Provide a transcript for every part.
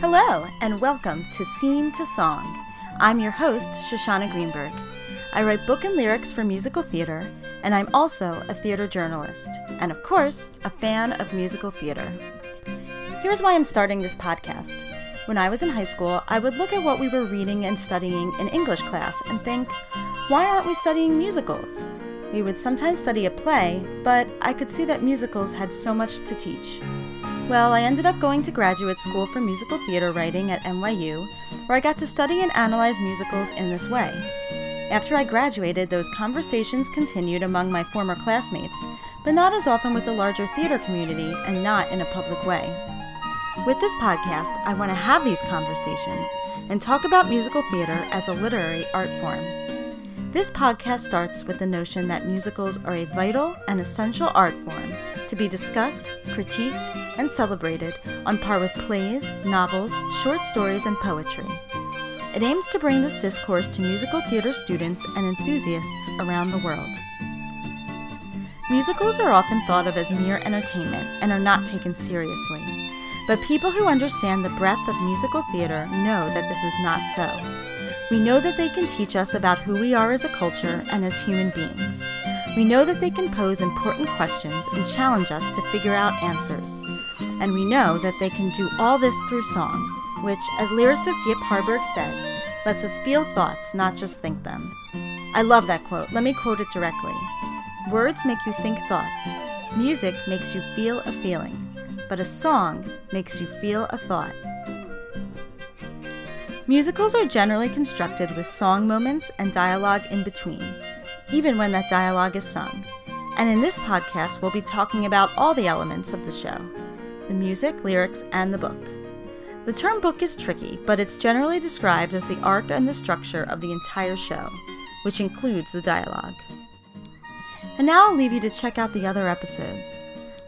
Hello, and welcome to Scene to Song. I'm your host, Shoshana Greenberg. I write book and lyrics for musical theater, and I'm also a theater journalist, and of course, a fan of musical theater. Here's why I'm starting this podcast. When I was in high school, I would look at what we were reading and studying in English class and think, why aren't we studying musicals? We would sometimes study a play, but I could see that musicals had so much to teach. Well, I ended up going to graduate school for musical theater writing at NYU, where I got to study and analyze musicals in this way. After I graduated, those conversations continued among my former classmates, but not as often with the larger theater community and not in a public way. With this podcast, I want to have these conversations and talk about musical theater as a literary art form. This podcast starts with the notion that musicals are a vital and essential art form to be discussed, critiqued, and celebrated on par with plays, novels, short stories, and poetry. It aims to bring this discourse to musical theater students and enthusiasts around the world. Musicals are often thought of as mere entertainment and are not taken seriously. But people who understand the breadth of musical theater know that this is not so. We know that they can teach us about who we are as a culture and as human beings. We know that they can pose important questions and challenge us to figure out answers. And we know that they can do all this through song, which, as lyricist Yip Harburg said, lets us feel thoughts, not just think them. I love that quote. Let me quote it directly Words make you think thoughts, music makes you feel a feeling, but a song makes you feel a thought. Musicals are generally constructed with song moments and dialogue in between, even when that dialogue is sung. And in this podcast, we'll be talking about all the elements of the show the music, lyrics, and the book. The term book is tricky, but it's generally described as the arc and the structure of the entire show, which includes the dialogue. And now I'll leave you to check out the other episodes.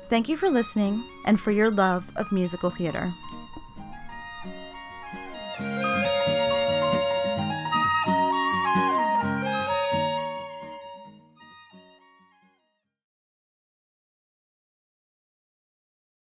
Thank you for listening and for your love of musical theater.